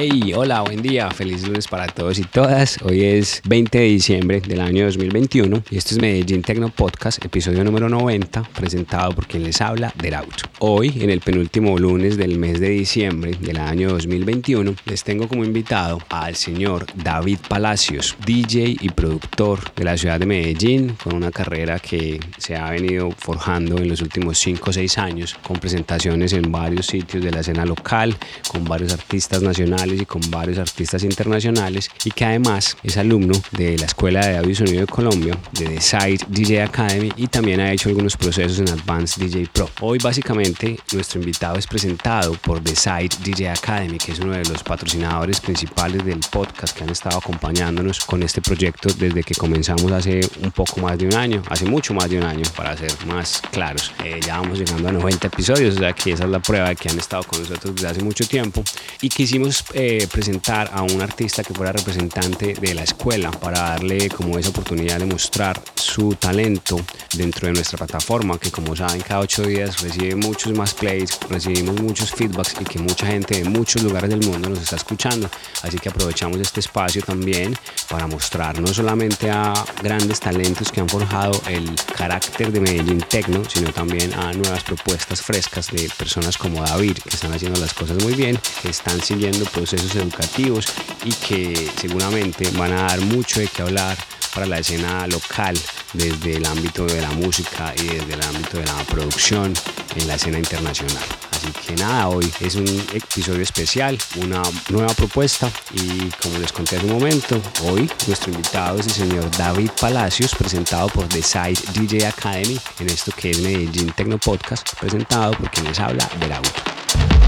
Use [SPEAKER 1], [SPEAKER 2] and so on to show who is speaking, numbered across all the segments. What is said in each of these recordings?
[SPEAKER 1] Hey, hola, buen día, feliz lunes para todos y todas. Hoy es 20 de diciembre del año 2021 y esto es Medellín Tecno Podcast, episodio número 90, presentado por quien les habla, auto. Hoy, en el penúltimo lunes del mes de diciembre del año 2021, les tengo como invitado al señor David Palacios, DJ y productor de la ciudad de Medellín, con una carrera que se ha venido forjando en los últimos 5 o 6 años, con presentaciones en varios sitios de la escena local, con varios artistas nacionales y con varios artistas internacionales y que además es alumno de la Escuela de Audio y Sonido de Colombia, de The Site DJ Academy y también ha hecho algunos procesos en Advanced DJ Pro. Hoy básicamente nuestro invitado es presentado por The Site DJ Academy, que es uno de los patrocinadores principales del podcast que han estado acompañándonos con este proyecto desde que comenzamos hace un poco más de un año, hace mucho más de un año para ser más claros. Eh, ya vamos llegando a 90 episodios, o sea que esa es la prueba de que han estado con nosotros desde hace mucho tiempo y quisimos eh, presentar a un artista que fuera representante de la escuela para darle como esa oportunidad de mostrar su talento dentro de nuestra plataforma que como saben cada ocho días recibe muchos más plays, recibimos muchos feedbacks y que mucha gente de muchos lugares del mundo nos está escuchando. Así que aprovechamos este espacio también para mostrar no solamente a grandes talentos que han forjado el carácter de Medellín Tecno, sino también a nuevas propuestas frescas de personas como David que están haciendo las cosas muy bien, que están siguiendo procesos educativos y que seguramente van a dar mucho de qué hablar para la escena local desde el ámbito de la música y desde el ámbito de la producción en la escena internacional. Así que nada, hoy es un episodio especial, una nueva propuesta y como les conté hace un momento, hoy nuestro invitado es el señor David Palacios, presentado por The Side DJ Academy en esto que es Medellín Tecno Podcast, presentado por quien les habla del auto.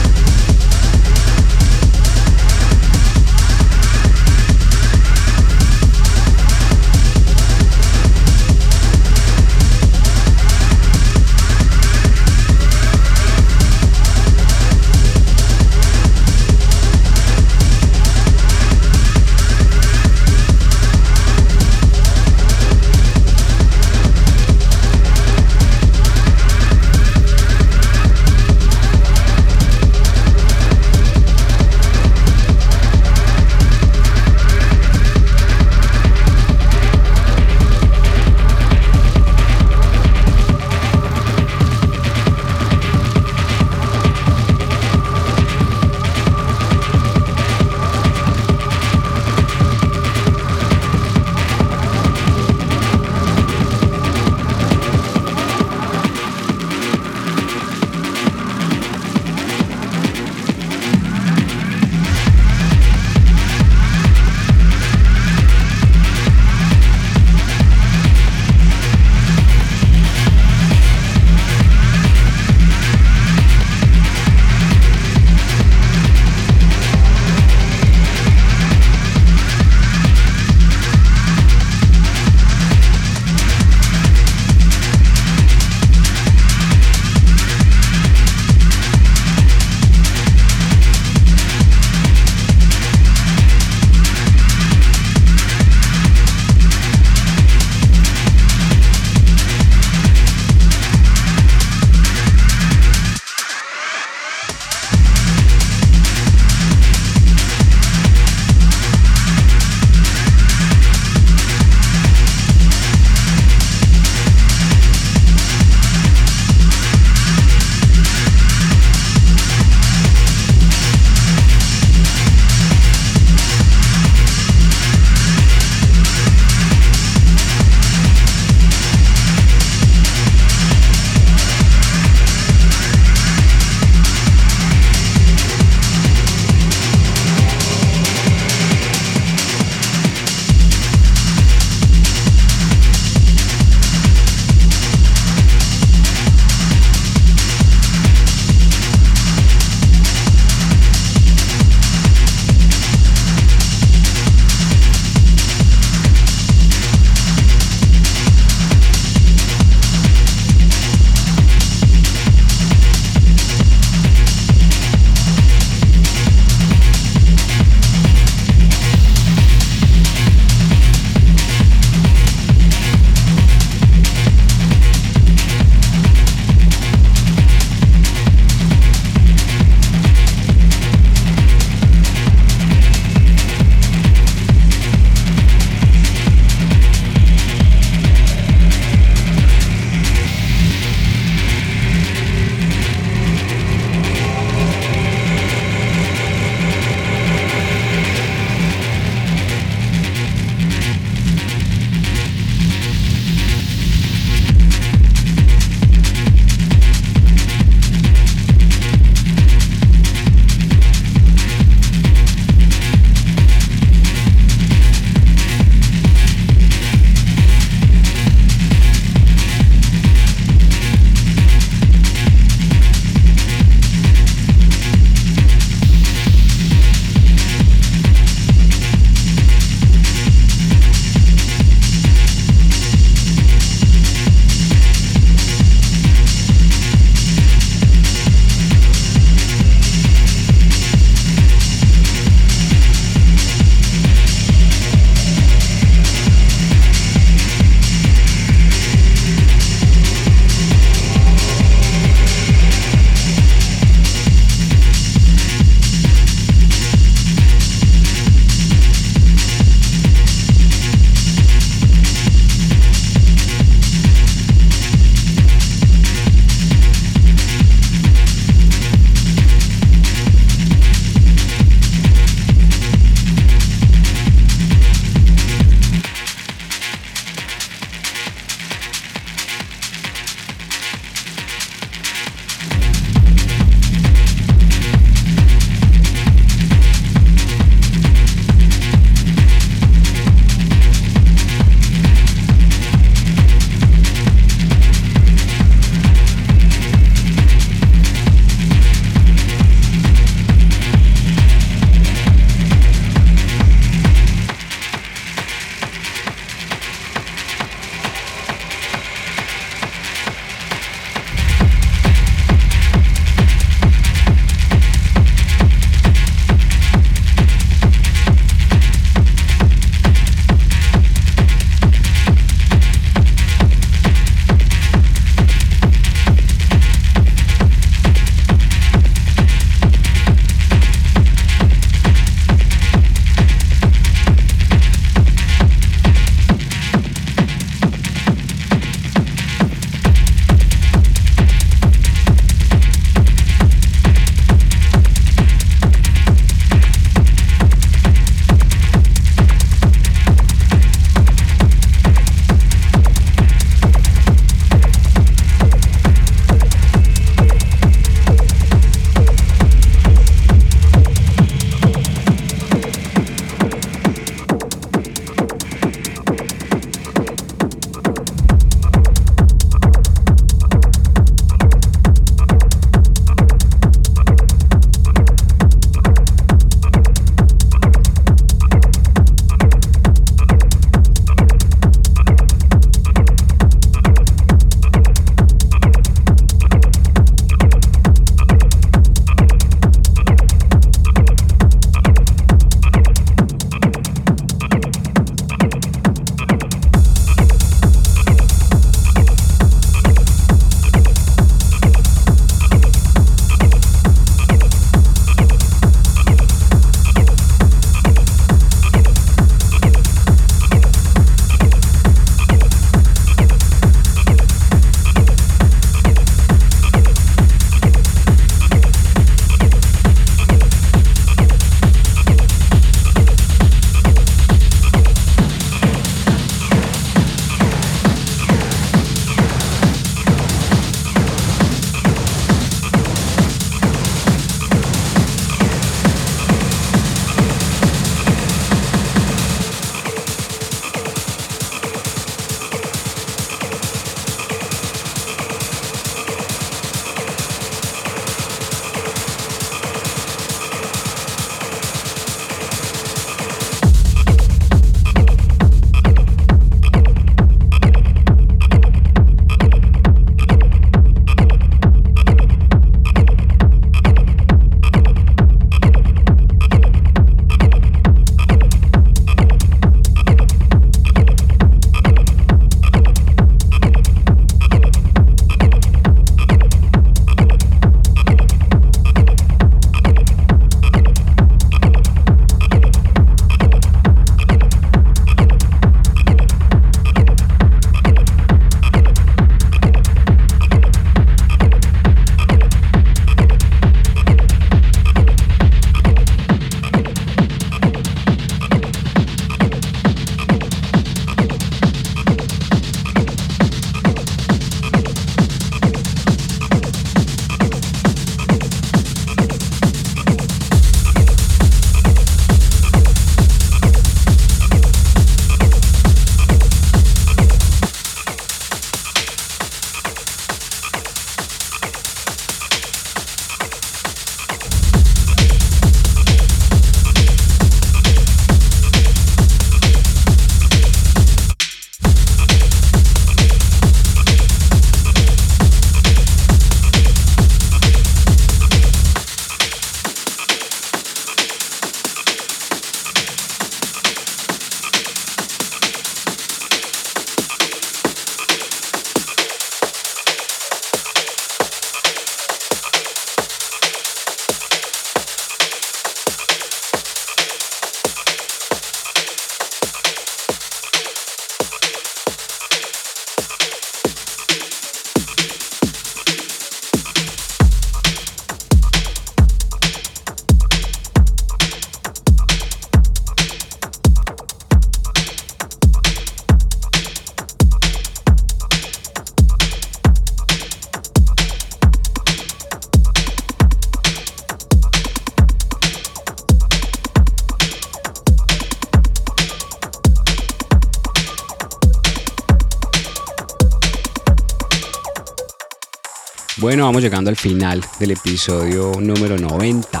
[SPEAKER 1] Llegando al final del episodio número 90 de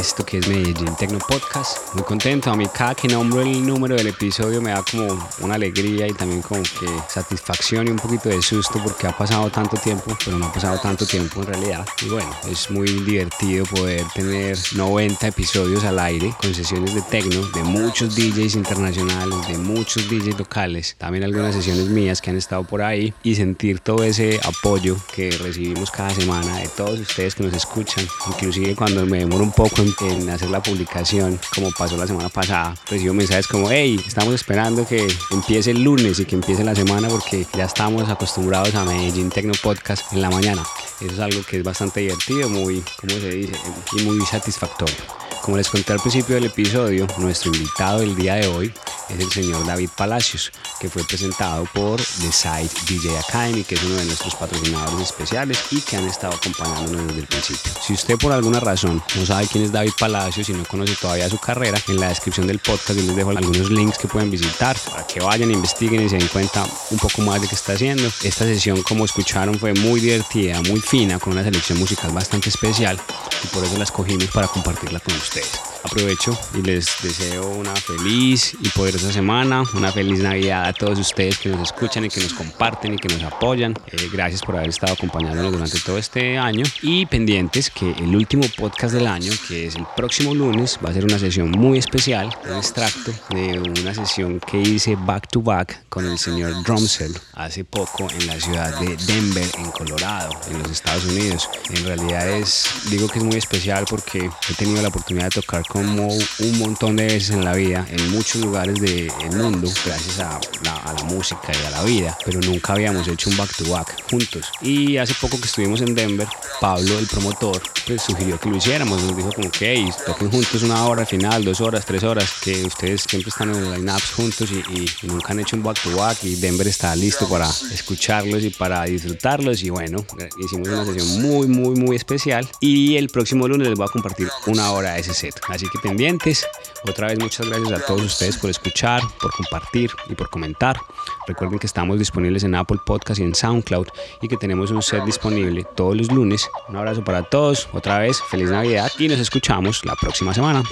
[SPEAKER 1] esto que es Medellín Tecno Podcast. Muy contento, a mí cada que nombro el número del episodio me da como una alegría y también como que satisfacción y un poquito de susto porque ha pasado tanto tiempo, pero no ha pasado tanto tiempo en realidad. Y bueno, es muy divertido poder tener 90 episodios al aire con sesiones de tecno de muchos DJs internacionales, de muchos DJs locales, también algunas sesiones mías que han estado por ahí y sentir todo ese apoyo que recibimos cada semana de todos ustedes que nos escuchan, inclusive cuando me demoro un poco en, hacer la publicación, como pasó la semana pasada, recibo mensajes como, hey, estamos esperando que empiece el lunes y que empiece la semana porque ya estamos acostumbrados a Medellín Tecno Podcast en la mañana. Eso es algo que es bastante divertido, muy, ¿cómo se dice? Y muy satisfactorio. Como les conté al principio del episodio, nuestro invitado del día de hoy es el señor David Palacios, que fue presentado por The Site DJ Academy, que es uno de nuestros patrocinadores especiales y que han estado acompañándonos desde el principio. Si usted por alguna razón no sabe quién es David Palacios y no conoce todavía su carrera, en la descripción del podcast yo les dejo algunos links que pueden visitar para que vayan, investiguen y se den cuenta un poco más de qué está haciendo. Esta sesión, como escucharon, fue muy divertida, muy fina, con una selección musical bastante especial y por eso la escogimos para compartirla con ustedes guste. Aprovecho y les deseo una feliz y poderosa semana, una feliz Navidad a todos ustedes que nos escuchan y que nos comparten y que nos apoyan. Eh, gracias por haber estado acompañándonos durante todo este año y pendientes que el último podcast del año, que es el próximo lunes, va a ser una sesión muy especial, un extracto de una sesión que hice back to back con el señor Drumsell hace poco en la ciudad de Denver, en Colorado, en los Estados Unidos. En realidad es, digo que es muy especial porque he tenido la oportunidad de tocar como un montón de veces en la vida, en muchos lugares del mundo, gracias a la, música y a la vida, pero nunca habíamos hecho un back to back juntos. Y hace poco que estuvimos en Denver, Pablo, el promotor, pues sugirió que lo hiciéramos. Nos dijo como que hey, toquen juntos una hora al final, dos horas, tres horas, que ustedes siempre están en line-ups juntos y, nunca han hecho un back to back y Denver está listo para escucharlos y para disfrutarlos. Y bueno, hicimos una sesión muy, muy, muy especial. Y el próximo lunes les voy a compartir una hora de ese set. Así que pendientes. Otra vez muchas gracias a todos ustedes por escuchar, por compartir y por comentar. Recuerden que estamos disponibles en Apple Podcast y en SoundCloud y que tenemos un set disponible todos los lunes. Un abrazo para todos, otra vez feliz Navidad y nos escuchamos la próxima semana.